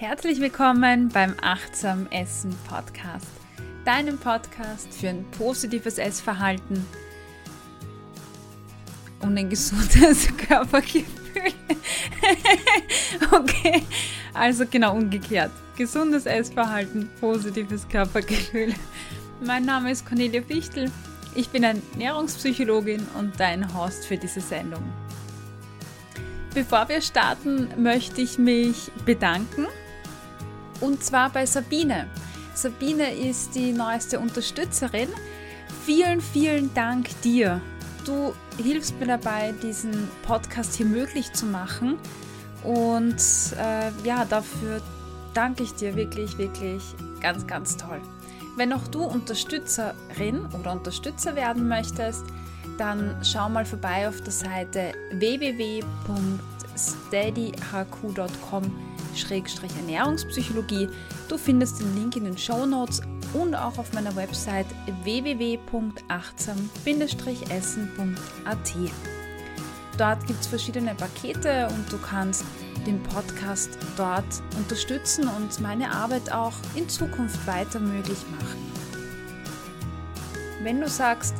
Herzlich willkommen beim Achtsam Essen Podcast, deinem Podcast für ein positives Essverhalten und ein gesundes Körpergefühl. okay, also genau umgekehrt. Gesundes Essverhalten, positives Körpergefühl. Mein Name ist Cornelia Fichtel. Ich bin Ernährungspsychologin und dein Host für diese Sendung. Bevor wir starten, möchte ich mich bedanken und zwar bei Sabine. Sabine ist die neueste Unterstützerin. Vielen, vielen Dank dir. Du hilfst mir dabei, diesen Podcast hier möglich zu machen. Und äh, ja, dafür danke ich dir wirklich, wirklich ganz, ganz toll. Wenn auch du Unterstützerin oder Unterstützer werden möchtest, dann schau mal vorbei auf der Seite www.steadyhq.com ernährungspsychologie Du findest den Link in den Show Notes und auch auf meiner Website www.achtsam-essen.at. Dort gibt es verschiedene Pakete und du kannst den Podcast dort unterstützen und meine Arbeit auch in Zukunft weiter möglich machen. Wenn du sagst,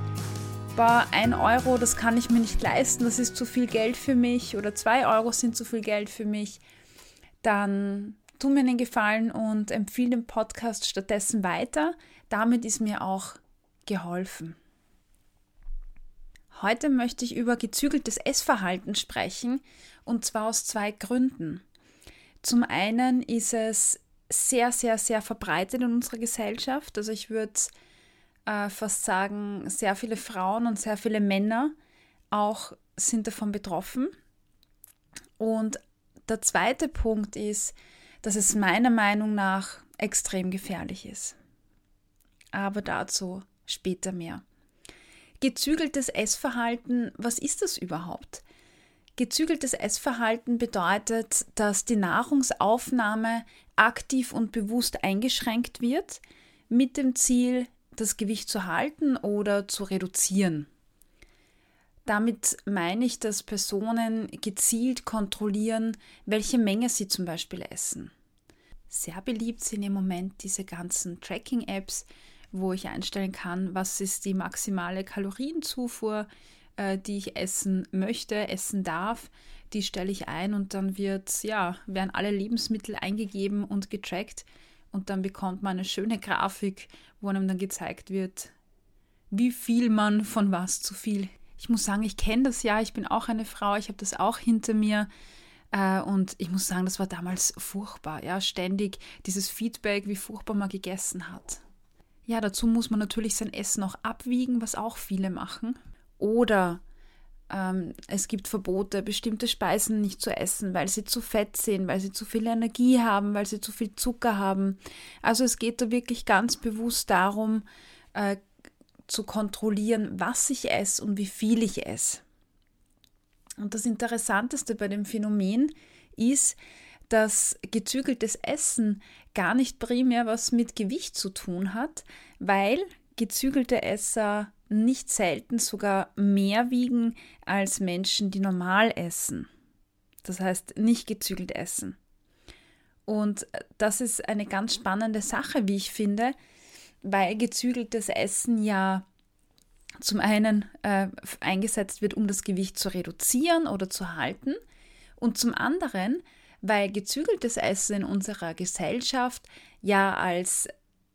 boah, ein Euro, das kann ich mir nicht leisten, das ist zu viel Geld für mich oder zwei Euro sind zu viel Geld für mich, dann tu mir einen Gefallen und empfehle den Podcast stattdessen weiter. Damit ist mir auch geholfen. Heute möchte ich über gezügeltes Essverhalten sprechen und zwar aus zwei Gründen. Zum einen ist es sehr, sehr, sehr verbreitet in unserer Gesellschaft. Also ich würde äh, fast sagen, sehr viele Frauen und sehr viele Männer auch sind davon betroffen. Und der zweite Punkt ist, dass es meiner Meinung nach extrem gefährlich ist. Aber dazu später mehr. Gezügeltes Essverhalten, was ist das überhaupt? Gezügeltes Essverhalten bedeutet, dass die Nahrungsaufnahme aktiv und bewusst eingeschränkt wird, mit dem Ziel, das Gewicht zu halten oder zu reduzieren. Damit meine ich, dass Personen gezielt kontrollieren, welche Menge sie zum Beispiel essen. Sehr beliebt sind im Moment diese ganzen Tracking-Apps, wo ich einstellen kann, was ist die maximale Kalorienzufuhr, äh, die ich essen möchte, essen darf. Die stelle ich ein und dann wird, ja, werden alle Lebensmittel eingegeben und getrackt und dann bekommt man eine schöne Grafik, wo einem dann gezeigt wird, wie viel man von was zu viel ich muss sagen, ich kenne das ja, ich bin auch eine Frau, ich habe das auch hinter mir. Äh, und ich muss sagen, das war damals furchtbar, ja, ständig dieses Feedback, wie furchtbar man gegessen hat. Ja, dazu muss man natürlich sein Essen auch abwiegen, was auch viele machen. Oder ähm, es gibt Verbote, bestimmte Speisen nicht zu essen, weil sie zu fett sind, weil sie zu viel Energie haben, weil sie zu viel Zucker haben. Also es geht da wirklich ganz bewusst darum, äh, zu kontrollieren, was ich esse und wie viel ich esse. Und das Interessanteste bei dem Phänomen ist, dass gezügeltes Essen gar nicht primär was mit Gewicht zu tun hat, weil gezügelte Esser nicht selten sogar mehr wiegen als Menschen, die normal essen. Das heißt, nicht gezügelt essen. Und das ist eine ganz spannende Sache, wie ich finde, weil gezügeltes Essen ja zum einen äh, eingesetzt wird, um das Gewicht zu reduzieren oder zu halten und zum anderen, weil gezügeltes Essen in unserer Gesellschaft ja als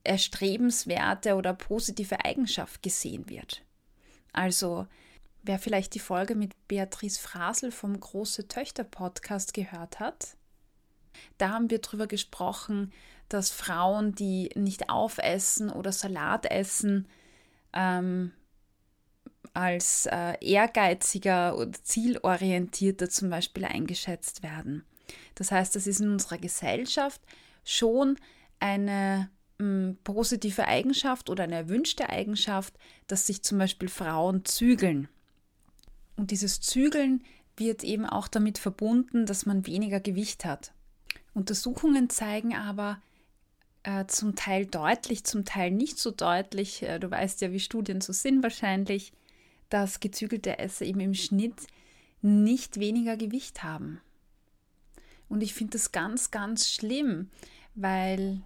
erstrebenswerte oder positive Eigenschaft gesehen wird. Also, wer vielleicht die Folge mit Beatrice Frasel vom Große Töchter Podcast gehört hat, da haben wir darüber gesprochen, dass Frauen, die nicht aufessen oder Salat essen, ähm, als äh, ehrgeiziger oder zielorientierter zum Beispiel eingeschätzt werden. Das heißt, das ist in unserer Gesellschaft schon eine hm, positive Eigenschaft oder eine erwünschte Eigenschaft, dass sich zum Beispiel Frauen zügeln. Und dieses Zügeln wird eben auch damit verbunden, dass man weniger Gewicht hat. Untersuchungen zeigen aber, äh, zum Teil deutlich, zum Teil nicht so deutlich. Äh, du weißt ja, wie Studien so sind wahrscheinlich, dass gezügelte Esser eben im Schnitt nicht weniger Gewicht haben. Und ich finde das ganz, ganz schlimm, weil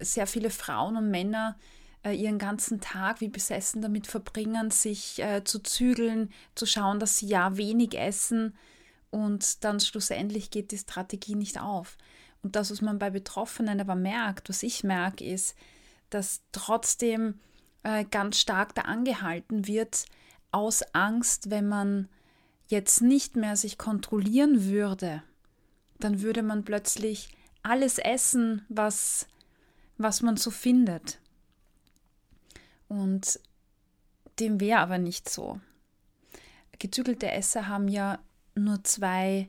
sehr viele Frauen und Männer äh, ihren ganzen Tag wie besessen damit verbringen, sich äh, zu zügeln, zu schauen, dass sie ja wenig essen und dann schlussendlich geht die Strategie nicht auf. Und das, was man bei Betroffenen aber merkt, was ich merke, ist, dass trotzdem äh, ganz stark da angehalten wird, aus Angst, wenn man jetzt nicht mehr sich kontrollieren würde, dann würde man plötzlich alles essen, was, was man so findet. Und dem wäre aber nicht so. Gezügelte Esser haben ja nur zwei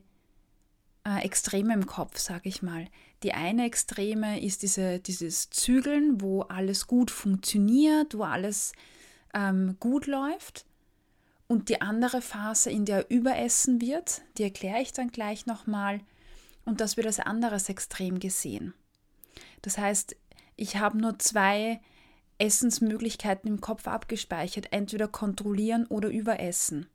Extreme im Kopf, sage ich mal. Die eine Extreme ist diese, dieses Zügeln, wo alles gut funktioniert, wo alles ähm, gut läuft. Und die andere Phase, in der überessen wird, die erkläre ich dann gleich nochmal. Und das wird als anderes Extrem gesehen. Das heißt, ich habe nur zwei Essensmöglichkeiten im Kopf abgespeichert, entweder kontrollieren oder überessen.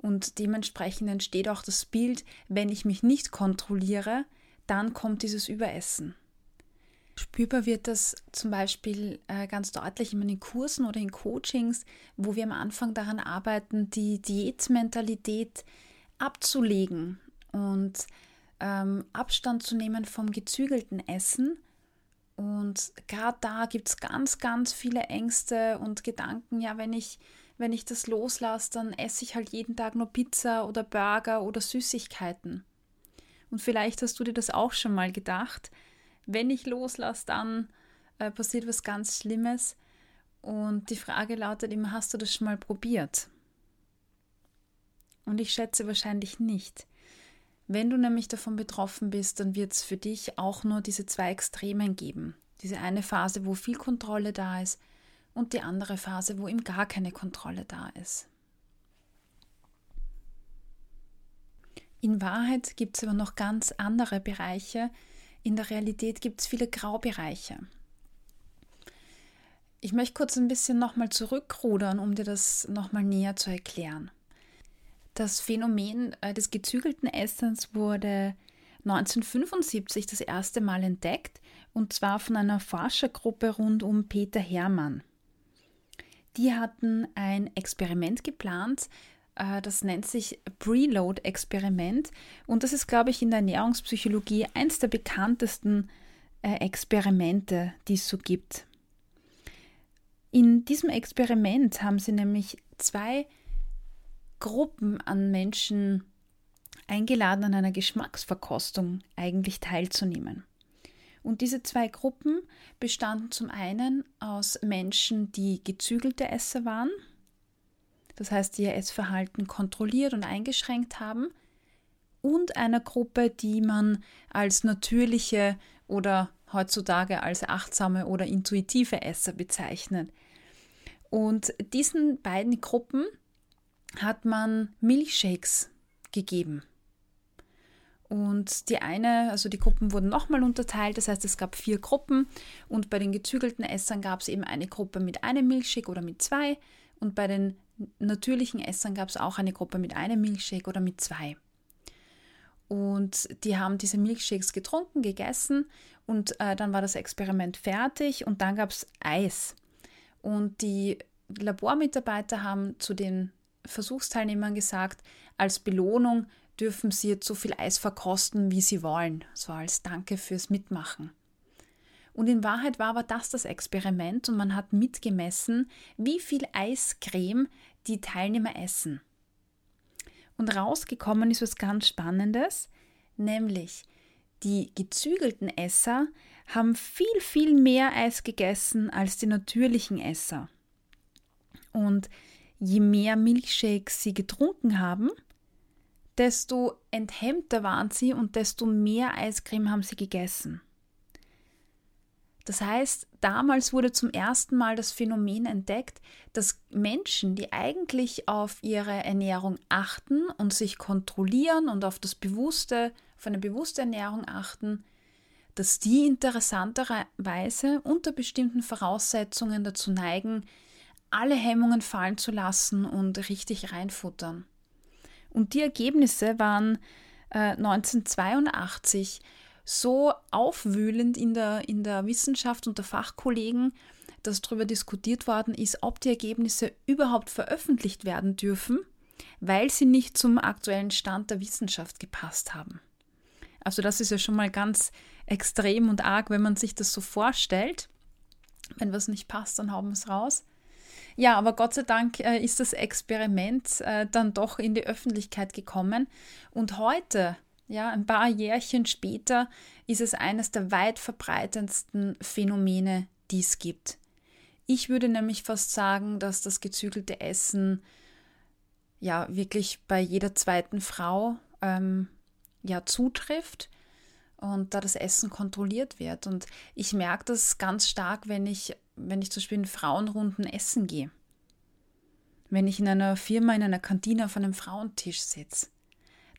Und dementsprechend entsteht auch das Bild, wenn ich mich nicht kontrolliere, dann kommt dieses Überessen. Spürbar wird das zum Beispiel äh, ganz deutlich in meinen Kursen oder in Coachings, wo wir am Anfang daran arbeiten, die Diätmentalität abzulegen und ähm, Abstand zu nehmen vom gezügelten Essen. Und gerade da gibt es ganz, ganz viele Ängste und Gedanken, ja, wenn ich wenn ich das loslasse, dann esse ich halt jeden Tag nur Pizza oder Burger oder Süßigkeiten. Und vielleicht hast du dir das auch schon mal gedacht. Wenn ich loslasse, dann äh, passiert was ganz Schlimmes. Und die Frage lautet immer, hast du das schon mal probiert? Und ich schätze wahrscheinlich nicht. Wenn du nämlich davon betroffen bist, dann wird es für dich auch nur diese zwei Extremen geben. Diese eine Phase, wo viel Kontrolle da ist und die andere Phase, wo ihm gar keine Kontrolle da ist. In Wahrheit gibt es aber noch ganz andere Bereiche. In der Realität gibt es viele Graubereiche. Ich möchte kurz ein bisschen nochmal zurückrudern, um dir das nochmal näher zu erklären. Das Phänomen äh, des gezügelten Essens wurde 1975 das erste Mal entdeckt und zwar von einer Forschergruppe rund um Peter Hermann. Die hatten ein Experiment geplant, äh, das nennt sich Preload-Experiment und das ist, glaube ich, in der Ernährungspsychologie eins der bekanntesten äh, Experimente, die es so gibt. In diesem Experiment haben sie nämlich zwei Gruppen an Menschen eingeladen, an einer Geschmacksverkostung eigentlich teilzunehmen. Und diese zwei Gruppen bestanden zum einen aus Menschen, die gezügelte Esser waren, das heißt, die ihr Essverhalten kontrolliert und eingeschränkt haben, und einer Gruppe, die man als natürliche oder heutzutage als achtsame oder intuitive Esser bezeichnet. Und diesen beiden Gruppen hat man Milchshakes gegeben. Und die eine, also die Gruppen wurden nochmal unterteilt, das heißt, es gab vier Gruppen. Und bei den gezügelten Essern gab es eben eine Gruppe mit einem Milchshake oder mit zwei. Und bei den natürlichen Essern gab es auch eine Gruppe mit einem Milchshake oder mit zwei. Und die haben diese Milchshakes getrunken, gegessen. Und äh, dann war das Experiment fertig. Und dann gab es Eis. Und die Labormitarbeiter haben zu den Versuchsteilnehmern gesagt, als Belohnung dürfen sie jetzt so viel Eis verkosten, wie sie wollen, so als Danke fürs Mitmachen. Und in Wahrheit war aber das das Experiment und man hat mitgemessen, wie viel Eiscreme die Teilnehmer essen. Und rausgekommen ist was ganz Spannendes, nämlich die gezügelten Esser haben viel, viel mehr Eis gegessen als die natürlichen Esser. Und je mehr Milchshakes sie getrunken haben, desto enthemmter waren sie und desto mehr Eiscreme haben sie gegessen. Das heißt, damals wurde zum ersten Mal das Phänomen entdeckt, dass Menschen, die eigentlich auf ihre Ernährung achten und sich kontrollieren und auf das bewusste, auf eine bewusste Ernährung achten, dass die interessanterweise unter bestimmten Voraussetzungen dazu neigen, alle Hemmungen fallen zu lassen und richtig reinfuttern. Und die Ergebnisse waren äh, 1982 so aufwühlend in der, in der Wissenschaft unter Fachkollegen, dass darüber diskutiert worden ist, ob die Ergebnisse überhaupt veröffentlicht werden dürfen, weil sie nicht zum aktuellen Stand der Wissenschaft gepasst haben. Also das ist ja schon mal ganz extrem und arg, wenn man sich das so vorstellt. Wenn was nicht passt, dann hauen wir es raus. Ja, aber Gott sei Dank äh, ist das Experiment äh, dann doch in die Öffentlichkeit gekommen. Und heute, ja, ein paar Jährchen später, ist es eines der weit verbreitendsten Phänomene, die es gibt. Ich würde nämlich fast sagen, dass das gezügelte Essen ja wirklich bei jeder zweiten Frau ähm, ja zutrifft und da das Essen kontrolliert wird. Und ich merke das ganz stark, wenn ich, wenn ich zum Beispiel in Frauenrunden essen gehe. Wenn ich in einer Firma, in einer Kantine auf einem Frauentisch sitze.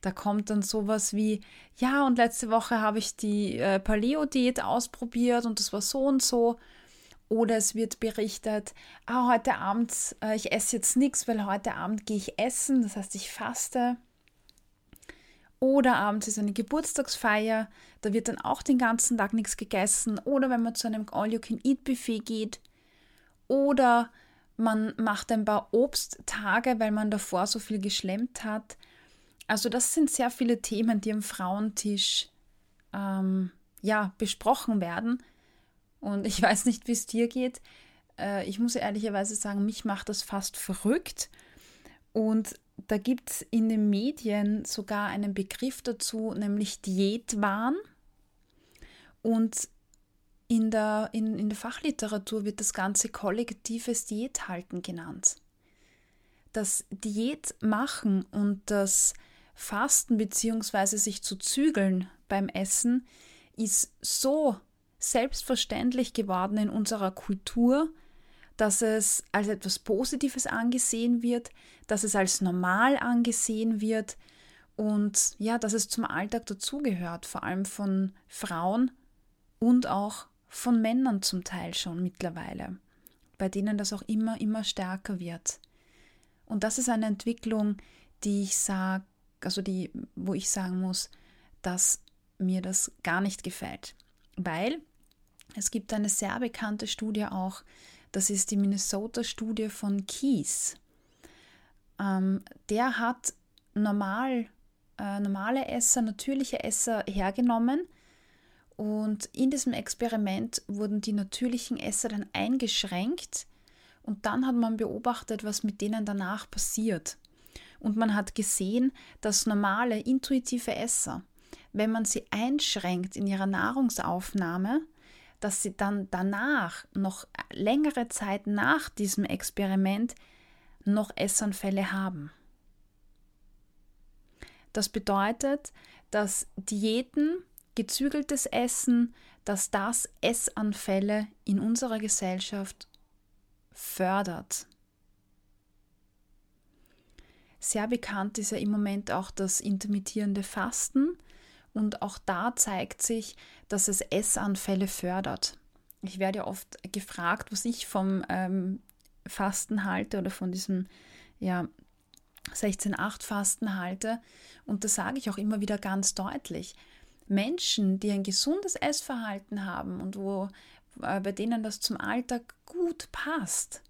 Da kommt dann sowas wie, ja, und letzte Woche habe ich die äh, Paleo-Diät ausprobiert und das war so und so. Oder es wird berichtet, ah, heute Abend, äh, ich esse jetzt nichts, weil heute Abend gehe ich essen, das heißt, ich faste. Oder abends ist eine Geburtstagsfeier, da wird dann auch den ganzen Tag nichts gegessen. Oder wenn man zu einem All-You-Can-Eat-Buffet geht. Oder man macht ein paar Obsttage, weil man davor so viel geschlemmt hat. Also das sind sehr viele Themen, die am Frauentisch ähm, ja, besprochen werden. Und ich weiß nicht, wie es dir geht. Äh, ich muss ehrlicherweise sagen, mich macht das fast verrückt. Und da gibt es in den Medien sogar einen Begriff dazu, nämlich Diätwahn. Und in der, in, in der Fachliteratur wird das Ganze kollektives Diäthalten genannt. Das Diät machen und das Fasten bzw. sich zu zügeln beim Essen ist so selbstverständlich geworden in unserer Kultur, dass es als etwas Positives angesehen wird, dass es als normal angesehen wird und ja, dass es zum Alltag dazugehört, vor allem von Frauen und auch von Männern zum Teil schon mittlerweile, bei denen das auch immer, immer stärker wird. Und das ist eine Entwicklung, die ich sage, also die, wo ich sagen muss, dass mir das gar nicht gefällt. Weil es gibt eine sehr bekannte Studie auch, das ist die Minnesota-Studie von Kies. Ähm, der hat normal, äh, normale Esser, natürliche Esser hergenommen und in diesem Experiment wurden die natürlichen Esser dann eingeschränkt und dann hat man beobachtet, was mit denen danach passiert. Und man hat gesehen, dass normale, intuitive Esser, wenn man sie einschränkt in ihrer Nahrungsaufnahme, dass sie dann danach, noch längere Zeit nach diesem Experiment, noch Essanfälle haben. Das bedeutet, dass Diäten, gezügeltes Essen, dass das Essanfälle in unserer Gesellschaft fördert. Sehr bekannt ist ja im Moment auch das intermittierende Fasten, und auch da zeigt sich, dass es Essanfälle fördert. Ich werde ja oft gefragt, was ich vom ähm, Fasten halte oder von diesem ja, 16-8-Fasten halte. Und das sage ich auch immer wieder ganz deutlich. Menschen, die ein gesundes Essverhalten haben und wo, äh, bei denen das zum Alltag gut passt,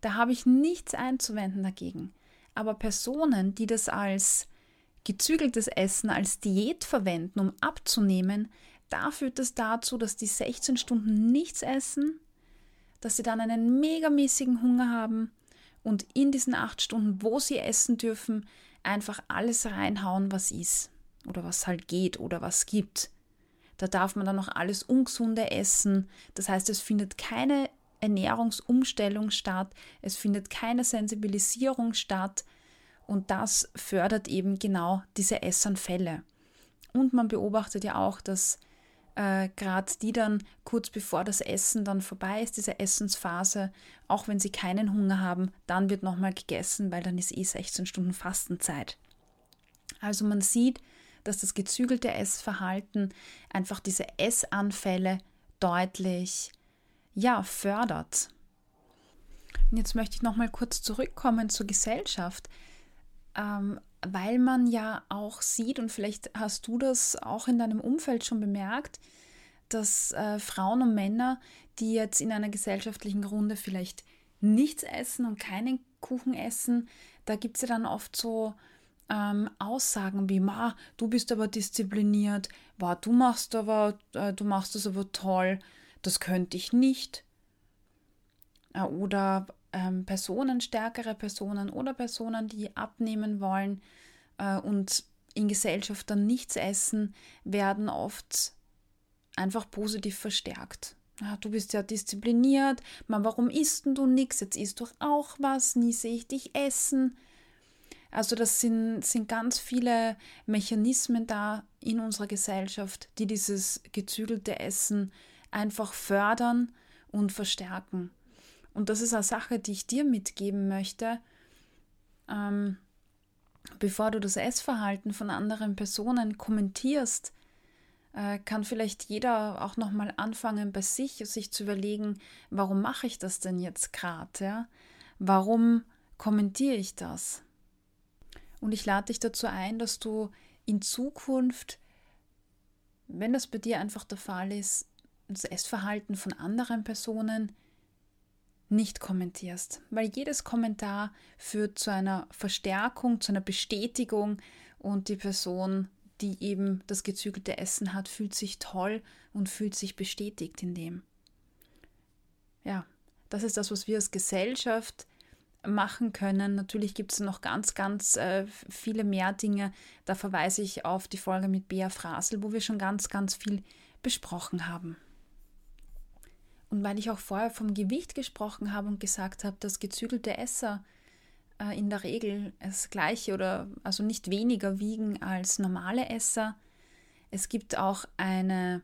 da habe ich nichts einzuwenden dagegen. Aber Personen, die das als gezügeltes Essen als Diät verwenden, um abzunehmen, da führt es dazu, dass die 16 Stunden nichts essen, dass sie dann einen megamäßigen Hunger haben und in diesen 8 Stunden, wo sie essen dürfen, einfach alles reinhauen, was ist oder was halt geht oder was gibt. Da darf man dann noch alles Ungesunde essen. Das heißt, es findet keine Ernährungsumstellung statt, es findet keine Sensibilisierung statt, und das fördert eben genau diese Essanfälle. Und man beobachtet ja auch, dass äh, gerade die dann kurz bevor das Essen dann vorbei ist, diese Essensphase, auch wenn sie keinen Hunger haben, dann wird nochmal gegessen, weil dann ist eh 16 Stunden Fastenzeit. Also man sieht, dass das gezügelte Essverhalten einfach diese Essanfälle deutlich ja, fördert. Und jetzt möchte ich nochmal kurz zurückkommen zur Gesellschaft. Ähm, weil man ja auch sieht, und vielleicht hast du das auch in deinem Umfeld schon bemerkt, dass äh, Frauen und Männer, die jetzt in einer gesellschaftlichen Runde vielleicht nichts essen und keinen Kuchen essen, da gibt es ja dann oft so ähm, Aussagen wie, Ma, du bist aber diszipliniert, wow, du machst aber, äh, du machst das aber toll, das könnte ich nicht. Äh, oder ähm, Personen, stärkere Personen oder Personen, die abnehmen wollen äh, und in Gesellschaft dann nichts essen, werden oft einfach positiv verstärkt. Ja, du bist ja diszipliniert, man, warum isst du nichts? Jetzt isst doch auch was, nie sehe ich dich essen. Also das sind, sind ganz viele Mechanismen da in unserer Gesellschaft, die dieses gezügelte Essen einfach fördern und verstärken. Und das ist eine Sache, die ich dir mitgeben möchte, ähm, bevor du das Essverhalten von anderen Personen kommentierst, äh, kann vielleicht jeder auch nochmal anfangen bei sich, sich zu überlegen, warum mache ich das denn jetzt gerade? Ja? Warum kommentiere ich das? Und ich lade dich dazu ein, dass du in Zukunft, wenn das bei dir einfach der Fall ist, das Essverhalten von anderen Personen nicht kommentierst, weil jedes Kommentar führt zu einer Verstärkung, zu einer Bestätigung und die Person, die eben das gezügelte Essen hat, fühlt sich toll und fühlt sich bestätigt in dem. Ja, das ist das, was wir als Gesellschaft machen können. Natürlich gibt es noch ganz, ganz äh, viele mehr Dinge. Da verweise ich auf die Folge mit Bea Frasel, wo wir schon ganz, ganz viel besprochen haben. Und weil ich auch vorher vom Gewicht gesprochen habe und gesagt habe, dass gezügelte Esser äh, in der Regel das gleiche oder also nicht weniger wiegen als normale Esser. Es gibt auch eine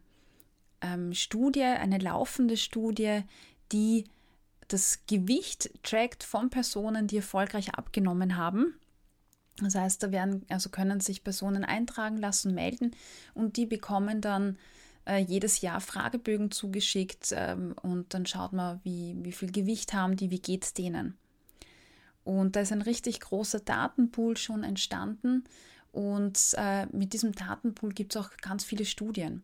ähm, Studie, eine laufende Studie, die das Gewicht trackt von Personen, die erfolgreich abgenommen haben. Das heißt, da werden, also können sich Personen eintragen lassen, melden und die bekommen dann äh, jedes Jahr Fragebögen zugeschickt ähm, und dann schaut man, wie, wie viel Gewicht haben die, wie geht es denen. Und da ist ein richtig großer Datenpool schon entstanden und äh, mit diesem Datenpool gibt es auch ganz viele Studien.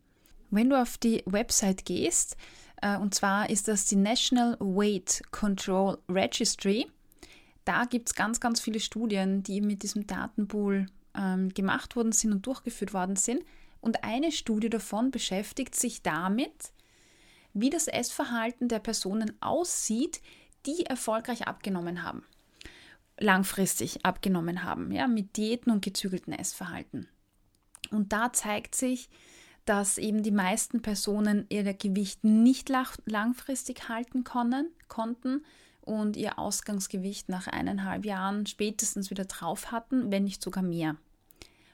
Wenn du auf die Website gehst, äh, und zwar ist das die National Weight Control Registry, da gibt es ganz, ganz viele Studien, die mit diesem Datenpool ähm, gemacht worden sind und durchgeführt worden sind. Und eine Studie davon beschäftigt sich damit, wie das Essverhalten der Personen aussieht, die erfolgreich abgenommen haben, langfristig abgenommen haben, ja, mit Diäten und gezügelten Essverhalten. Und da zeigt sich, dass eben die meisten Personen ihr Gewicht nicht langfristig halten können, konnten und ihr Ausgangsgewicht nach eineinhalb Jahren spätestens wieder drauf hatten, wenn nicht sogar mehr.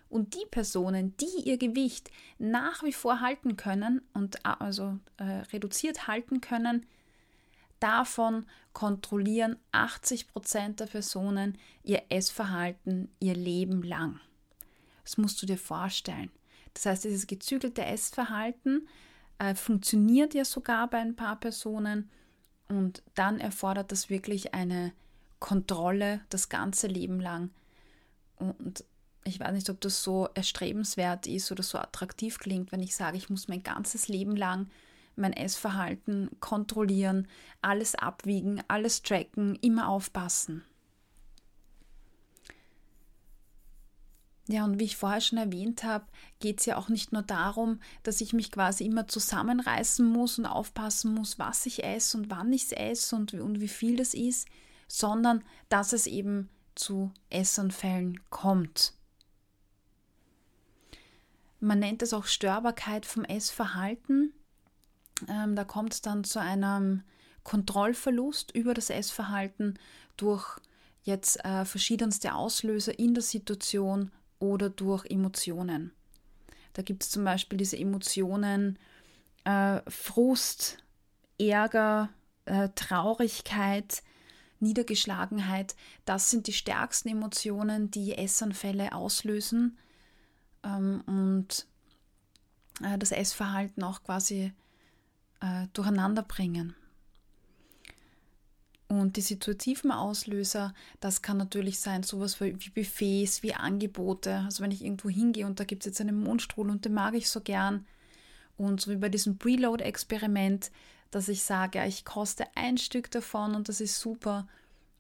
Und die Personen, die ihr Gewicht nach wie vor halten können und äh, also äh, reduziert halten können, davon kontrollieren 80 Prozent der Personen ihr Essverhalten ihr Leben lang. Das musst du dir vorstellen. Das heißt, dieses gezügelte Essverhalten äh, funktioniert ja sogar bei ein paar Personen und dann erfordert das wirklich eine Kontrolle das ganze Leben lang. Und ich weiß nicht, ob das so erstrebenswert ist oder so attraktiv klingt, wenn ich sage, ich muss mein ganzes Leben lang mein Essverhalten kontrollieren, alles abwiegen, alles tracken, immer aufpassen. Ja, und wie ich vorher schon erwähnt habe, geht es ja auch nicht nur darum, dass ich mich quasi immer zusammenreißen muss und aufpassen muss, was ich esse und wann ich es esse und, und wie viel das ist, sondern dass es eben zu Essanfällen kommt. Man nennt es auch Störbarkeit vom Essverhalten. Ähm, da kommt es dann zu einem Kontrollverlust über das Essverhalten durch jetzt äh, verschiedenste Auslöser in der Situation oder durch Emotionen. Da gibt es zum Beispiel diese Emotionen äh, Frust, Ärger, äh, Traurigkeit, Niedergeschlagenheit. Das sind die stärksten Emotionen, die Essanfälle auslösen ähm, und äh, das Essverhalten auch quasi äh, durcheinander bringen. Und die situativen Auslöser, das kann natürlich sein, sowas wie Buffets, wie Angebote. Also wenn ich irgendwo hingehe und da gibt es jetzt einen Mondstrudel und den mag ich so gern. Und so wie bei diesem Preload-Experiment, dass ich sage, ich koste ein Stück davon und das ist super.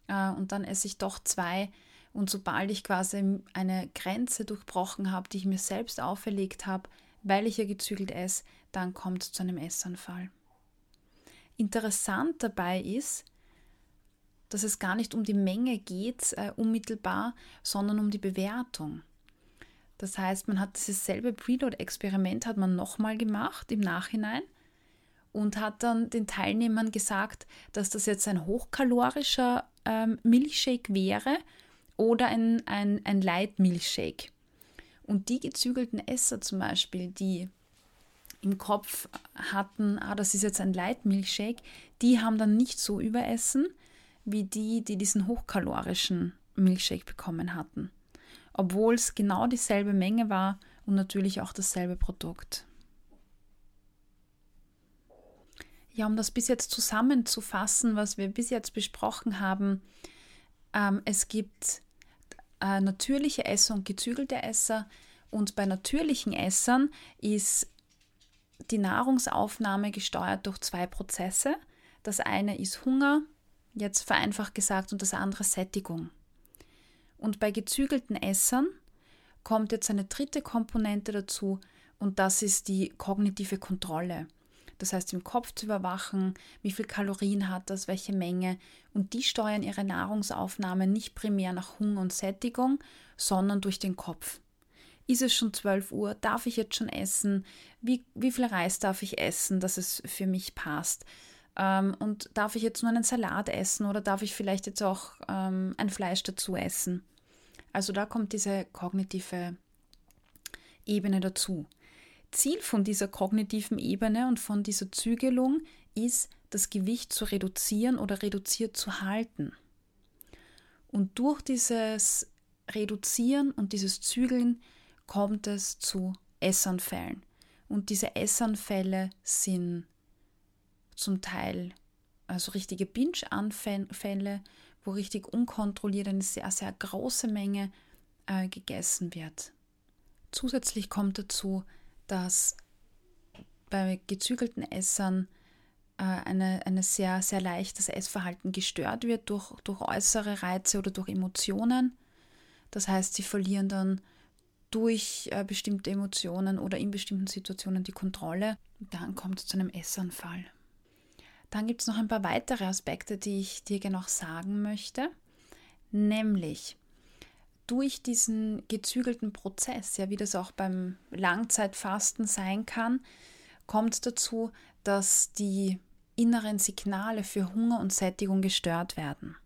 Äh, und dann esse ich doch zwei. Und sobald ich quasi eine Grenze durchbrochen habe, die ich mir selbst auferlegt habe, weil ich ja gezügelt esse, dann kommt es zu einem Essanfall. Interessant dabei ist, dass es gar nicht um die Menge geht, äh, unmittelbar, sondern um die Bewertung. Das heißt, man hat dieses selbe Preload-Experiment hat man nochmal gemacht im Nachhinein und hat dann den Teilnehmern gesagt, dass das jetzt ein hochkalorischer ähm, Milchshake wäre oder ein, ein, ein Light Milchshake. Und die gezügelten Esser zum Beispiel, die im Kopf hatten, ah, das ist jetzt ein Light Milchshake, die haben dann nicht so überessen, wie die, die diesen hochkalorischen Milchshake bekommen hatten. Obwohl es genau dieselbe Menge war und natürlich auch dasselbe Produkt. Ja, um das bis jetzt zusammenzufassen, was wir bis jetzt besprochen haben, ähm, es gibt äh, natürliche Esser und gezügelte Esser. Und bei natürlichen Essern ist die Nahrungsaufnahme gesteuert durch zwei Prozesse. Das eine ist Hunger, jetzt vereinfacht gesagt, und das andere Sättigung. Und bei gezügelten Essern kommt jetzt eine dritte Komponente dazu und das ist die kognitive Kontrolle. Das heißt, im Kopf zu überwachen, wie viel Kalorien hat das, welche Menge. Und die steuern ihre Nahrungsaufnahme nicht primär nach Hunger und Sättigung, sondern durch den Kopf. Ist es schon 12 Uhr? Darf ich jetzt schon essen? Wie, wie viel Reis darf ich essen, dass es für mich passt? Ähm, und darf ich jetzt nur einen Salat essen oder darf ich vielleicht jetzt auch ähm, ein Fleisch dazu essen? Also da kommt diese kognitive Ebene dazu. Ziel von dieser kognitiven Ebene und von dieser Zügelung ist, das Gewicht zu reduzieren oder reduziert zu halten. Und durch dieses Reduzieren und dieses Zügeln kommt es zu Essanfällen. Und diese Essanfälle sind zum Teil also richtige Binge-Anfälle, wo richtig unkontrolliert eine sehr, sehr große Menge äh, gegessen wird. Zusätzlich kommt dazu, dass bei gezügelten Essern äh, eine, eine sehr, sehr leichtes Essverhalten gestört wird durch, durch äußere Reize oder durch Emotionen. Das heißt, sie verlieren dann durch äh, bestimmte Emotionen oder in bestimmten Situationen die Kontrolle. Und dann kommt es zu einem Essanfall. Dann gibt es noch ein paar weitere Aspekte, die ich dir gerne noch sagen möchte. Nämlich, durch diesen gezügelten Prozess, ja, wie das auch beim Langzeitfasten sein kann, kommt dazu, dass die inneren Signale für Hunger und Sättigung gestört werden.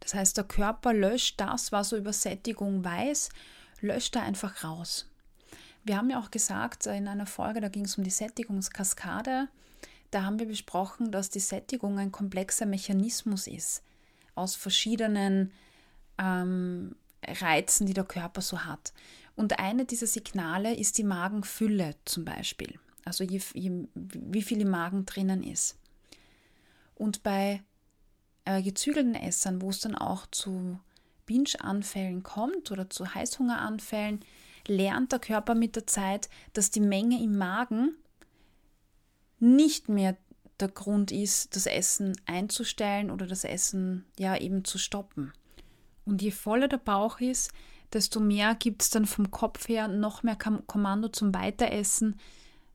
Das heißt, der Körper löscht das, was er über Sättigung weiß, löscht er einfach raus. Wir haben ja auch gesagt in einer Folge, da ging es um die Sättigungskaskade, da haben wir besprochen, dass die Sättigung ein komplexer Mechanismus ist aus verschiedenen ähm, Reizen, die der Körper so hat. Und eine dieser Signale ist die Magenfülle zum Beispiel, also je, je, wie viel im Magen drinnen ist. Und bei äh, gezügelten Essern, wo es dann auch zu Binge-Anfällen kommt oder zu Heißhungeranfällen, lernt der Körper mit der Zeit, dass die Menge im Magen nicht mehr der Grund ist, das Essen einzustellen oder das Essen ja eben zu stoppen. Und je voller der Bauch ist, desto mehr gibt es dann vom Kopf her noch mehr Kommando zum Weiteressen,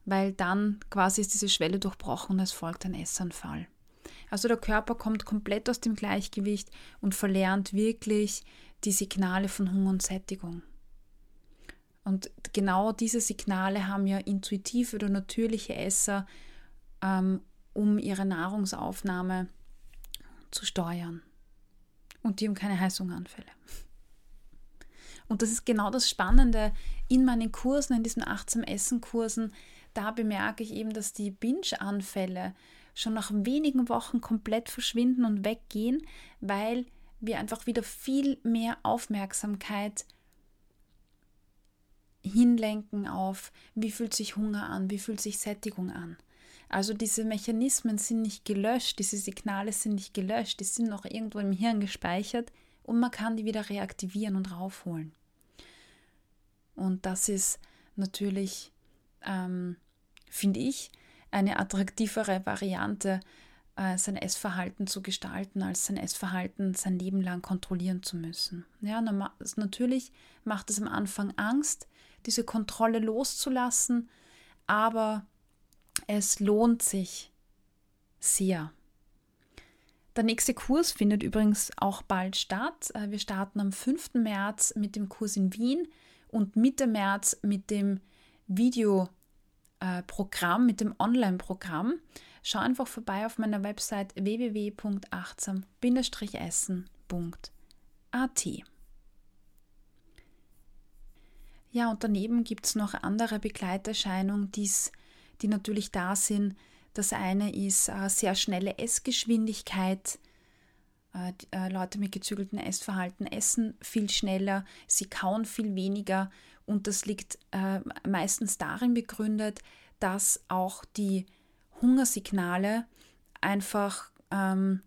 weil dann quasi ist diese Schwelle durchbrochen und es folgt ein Essanfall. Also der Körper kommt komplett aus dem Gleichgewicht und verlernt wirklich die Signale von Hunger und Sättigung. Und genau diese Signale haben ja intuitive oder natürliche Esser, ähm, um ihre Nahrungsaufnahme zu steuern. Und die haben keine Heißhungeranfälle. Und das ist genau das Spannende in meinen Kursen, in diesen 18 Essen-Kursen. Da bemerke ich eben, dass die Binge-Anfälle schon nach wenigen Wochen komplett verschwinden und weggehen, weil wir einfach wieder viel mehr Aufmerksamkeit hinlenken auf, wie fühlt sich Hunger an, wie fühlt sich Sättigung an. Also diese Mechanismen sind nicht gelöscht, diese Signale sind nicht gelöscht, die sind noch irgendwo im Hirn gespeichert und man kann die wieder reaktivieren und raufholen. Und das ist natürlich, ähm, finde ich, eine attraktivere Variante, äh, sein Essverhalten zu gestalten, als sein Essverhalten sein Leben lang kontrollieren zu müssen. Ja, natürlich macht es am Anfang Angst, diese Kontrolle loszulassen, aber es lohnt sich sehr. Der nächste Kurs findet übrigens auch bald statt. Äh, wir starten am 5. März mit dem Kurs in Wien und Mitte März mit dem Videoprogramm, mit dem Online-Programm. Schau einfach vorbei auf meiner Website www.achtsam-essen.at. Ja, und daneben gibt es noch andere Begleiterscheinungen, die's, die natürlich da sind. Das eine ist äh, sehr schnelle Essgeschwindigkeit. Äh, äh, Leute mit gezügeltem Essverhalten essen viel schneller, sie kauen viel weniger und das liegt meistens darin begründet, dass auch die Hungersignale einfach ähm,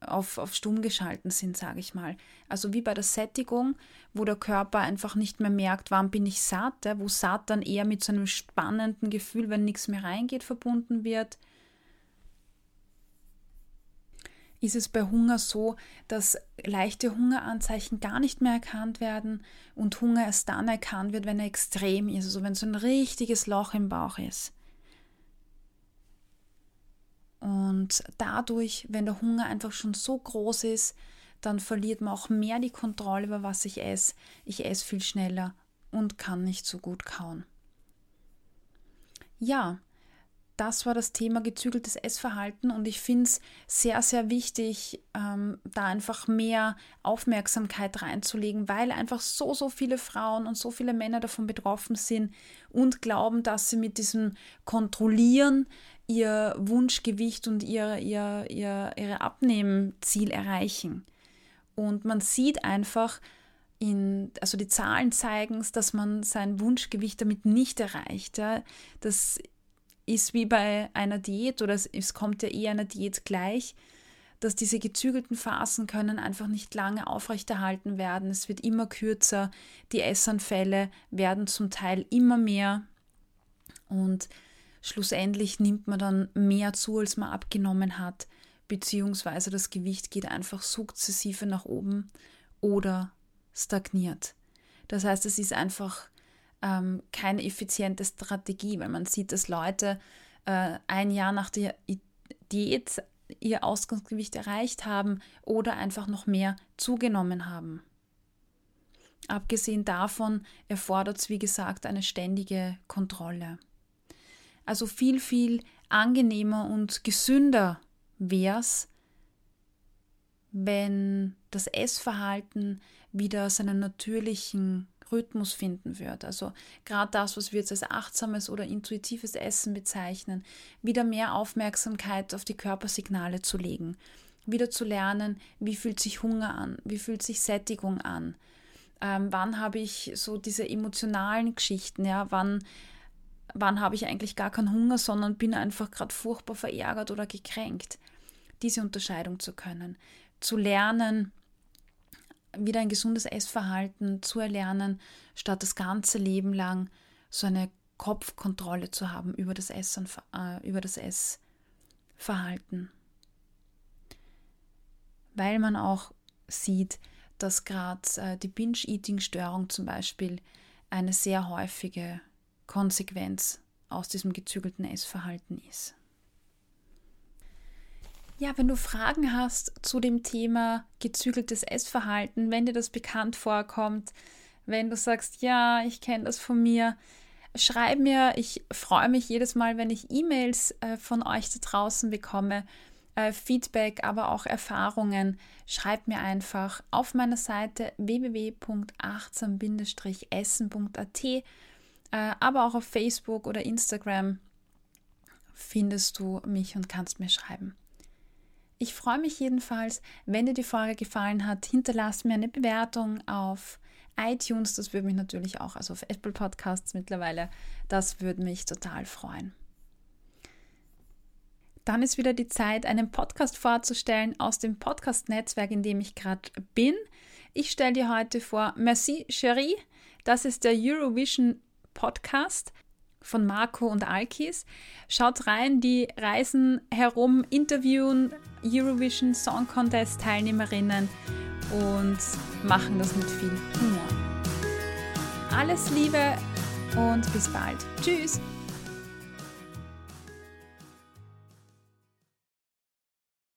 auf, auf stumm geschalten sind, sage ich mal. Also wie bei der Sättigung, wo der Körper einfach nicht mehr merkt, wann bin ich satt, wo satt dann eher mit so einem spannenden Gefühl, wenn nichts mehr reingeht, verbunden wird. Ist es bei Hunger so, dass leichte Hungeranzeichen gar nicht mehr erkannt werden und Hunger erst dann erkannt wird, wenn er extrem ist, also wenn so ein richtiges Loch im Bauch ist. Und dadurch, wenn der Hunger einfach schon so groß ist, dann verliert man auch mehr die Kontrolle über was ich esse. Ich esse viel schneller und kann nicht so gut kauen. Ja, das war das Thema gezügeltes Essverhalten und ich finde es sehr, sehr wichtig, ähm, da einfach mehr Aufmerksamkeit reinzulegen, weil einfach so, so viele Frauen und so viele Männer davon betroffen sind und glauben, dass sie mit diesem Kontrollieren ihr Wunschgewicht und ihr, ihr, ihr, ihre Abnehmziel erreichen. Und man sieht einfach, in, also die Zahlen zeigen es, dass man sein Wunschgewicht damit nicht erreicht. Ja. Das ist wie bei einer Diät oder es, es kommt ja eher einer Diät gleich, dass diese gezügelten Phasen können einfach nicht lange aufrechterhalten werden. Es wird immer kürzer, die Essanfälle werden zum Teil immer mehr und schlussendlich nimmt man dann mehr zu, als man abgenommen hat, beziehungsweise das Gewicht geht einfach sukzessive nach oben oder stagniert. Das heißt, es ist einfach ähm, keine effiziente Strategie, weil man sieht, dass Leute äh, ein Jahr nach der Diät ihr Ausgangsgewicht erreicht haben oder einfach noch mehr zugenommen haben. Abgesehen davon erfordert es, wie gesagt, eine ständige Kontrolle. Also viel, viel angenehmer und gesünder wäre es, wenn das Essverhalten wieder seinen natürlichen Rhythmus finden würde. Also gerade das, was wir jetzt als achtsames oder intuitives Essen bezeichnen, wieder mehr Aufmerksamkeit auf die Körpersignale zu legen, wieder zu lernen, wie fühlt sich Hunger an, wie fühlt sich Sättigung an, ähm, wann habe ich so diese emotionalen Geschichten, ja, wann wann habe ich eigentlich gar keinen Hunger, sondern bin einfach gerade furchtbar verärgert oder gekränkt. Diese Unterscheidung zu können, zu lernen, wieder ein gesundes Essverhalten zu erlernen, statt das ganze Leben lang so eine Kopfkontrolle zu haben über das Essen, äh, über das Essverhalten. Weil man auch sieht, dass gerade äh, die Binge-Eating-Störung zum Beispiel eine sehr häufige Konsequenz aus diesem gezügelten Essverhalten ist. Ja, wenn du Fragen hast zu dem Thema gezügeltes Essverhalten, wenn dir das bekannt vorkommt, wenn du sagst, ja, ich kenne das von mir, schreib mir. Ich freue mich jedes Mal, wenn ich E-Mails äh, von euch da draußen bekomme. Äh, Feedback, aber auch Erfahrungen. Schreib mir einfach auf meiner Seite www.achtsam-essen.at äh, aber auch auf Facebook oder Instagram findest du mich und kannst mir schreiben. Ich freue mich jedenfalls, wenn dir die Folge gefallen hat, hinterlass mir eine Bewertung auf iTunes, das würde mich natürlich auch, also auf Apple Podcasts mittlerweile, das würde mich total freuen. dann ist wieder die Zeit, einen Podcast vorzustellen aus dem Podcast-Netzwerk, in dem ich gerade bin. Ich stelle dir heute vor Merci Cherie. Das ist der Eurovision Podcast von Marco und Alkis. Schaut rein, die reisen herum, interviewen Eurovision Song Contest Teilnehmerinnen und machen das mit viel Humor. Alles Liebe und bis bald. Tschüss!